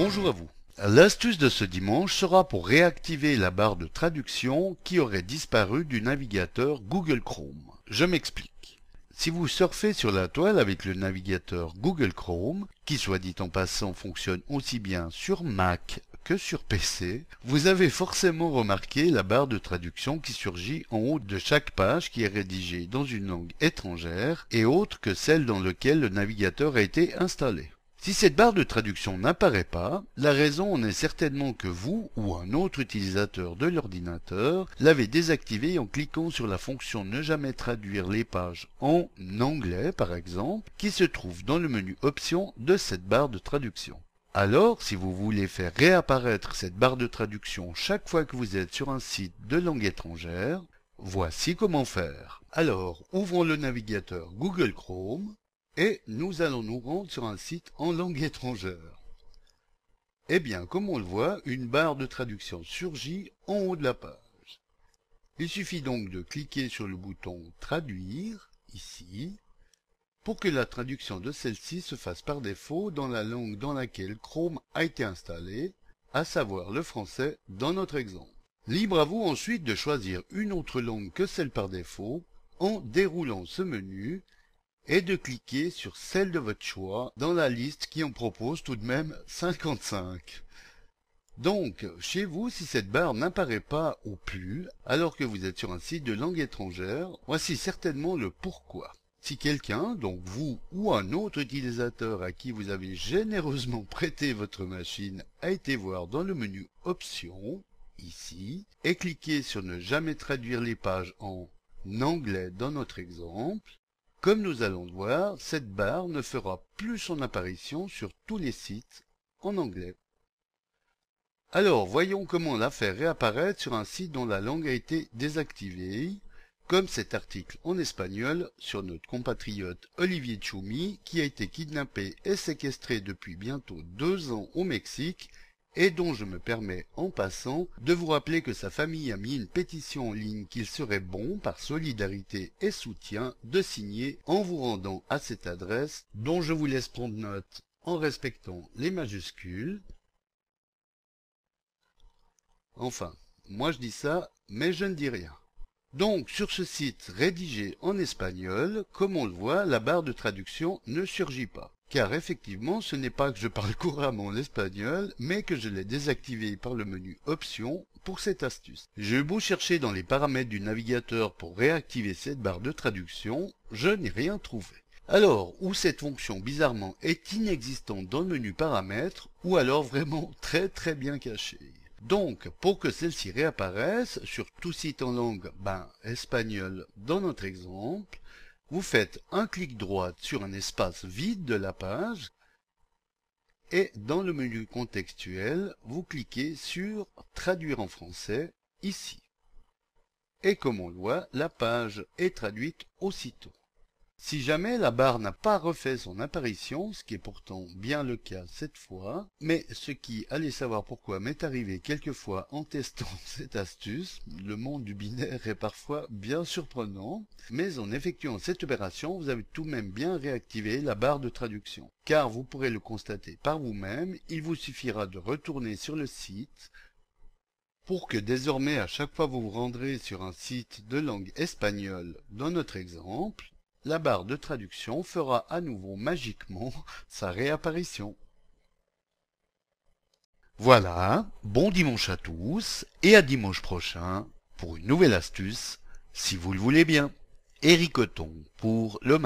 Bonjour à vous. L'astuce de ce dimanche sera pour réactiver la barre de traduction qui aurait disparu du navigateur Google Chrome. Je m'explique. Si vous surfez sur la toile avec le navigateur Google Chrome, qui soit dit en passant fonctionne aussi bien sur Mac que sur PC, vous avez forcément remarqué la barre de traduction qui surgit en haut de chaque page qui est rédigée dans une langue étrangère et autre que celle dans laquelle le navigateur a été installé. Si cette barre de traduction n'apparaît pas, la raison en est certainement que vous ou un autre utilisateur de l'ordinateur l'avez désactivée en cliquant sur la fonction ne jamais traduire les pages en anglais par exemple, qui se trouve dans le menu options de cette barre de traduction. Alors, si vous voulez faire réapparaître cette barre de traduction chaque fois que vous êtes sur un site de langue étrangère, voici comment faire. Alors, ouvrons le navigateur Google Chrome, et nous allons nous rendre sur un site en langue étrangère. Eh bien, comme on le voit, une barre de traduction surgit en haut de la page. Il suffit donc de cliquer sur le bouton Traduire, ici, pour que la traduction de celle-ci se fasse par défaut dans la langue dans laquelle Chrome a été installé, à savoir le français dans notre exemple. Libre à vous ensuite de choisir une autre langue que celle par défaut en déroulant ce menu et de cliquer sur celle de votre choix dans la liste qui en propose tout de même 55. Donc, chez vous, si cette barre n'apparaît pas au plus, alors que vous êtes sur un site de langue étrangère, voici certainement le pourquoi. Si quelqu'un, donc vous ou un autre utilisateur à qui vous avez généreusement prêté votre machine, a été voir dans le menu Options, ici, et cliqué sur ne jamais traduire les pages en anglais dans notre exemple, comme nous allons le voir, cette barre ne fera plus son apparition sur tous les sites en anglais. Alors, voyons comment la faire réapparaître sur un site dont la langue a été désactivée, comme cet article en espagnol sur notre compatriote Olivier Tchoumi, qui a été kidnappé et séquestré depuis bientôt deux ans au Mexique et dont je me permets en passant de vous rappeler que sa famille a mis une pétition en ligne qu'il serait bon, par solidarité et soutien, de signer en vous rendant à cette adresse dont je vous laisse prendre note en respectant les majuscules. Enfin, moi je dis ça, mais je ne dis rien. Donc, sur ce site rédigé en espagnol, comme on le voit, la barre de traduction ne surgit pas. Car effectivement, ce n'est pas que je parle couramment l'espagnol, mais que je l'ai désactivé par le menu Options pour cette astuce. J'ai beau chercher dans les paramètres du navigateur pour réactiver cette barre de traduction, je n'ai rien trouvé. Alors, ou cette fonction bizarrement est inexistante dans le menu paramètres, ou alors vraiment très très bien cachée. Donc, pour que celle-ci réapparaisse sur tout site en langue, ben, espagnol dans notre exemple, vous faites un clic droit sur un espace vide de la page et dans le menu contextuel, vous cliquez sur Traduire en français ici. Et comme on le voit, la page est traduite aussitôt. Si jamais la barre n'a pas refait son apparition, ce qui est pourtant bien le cas cette fois, mais ce qui, allez savoir pourquoi, m'est arrivé quelquefois en testant cette astuce, le monde du binaire est parfois bien surprenant, mais en effectuant cette opération, vous avez tout de même bien réactivé la barre de traduction. Car vous pourrez le constater par vous-même, il vous suffira de retourner sur le site, pour que désormais à chaque fois vous vous rendrez sur un site de langue espagnole dans notre exemple, la barre de traduction fera à nouveau magiquement sa réapparition. Voilà, bon dimanche à tous et à dimanche prochain pour une nouvelle astuce, si vous le voulez bien. Éric pour le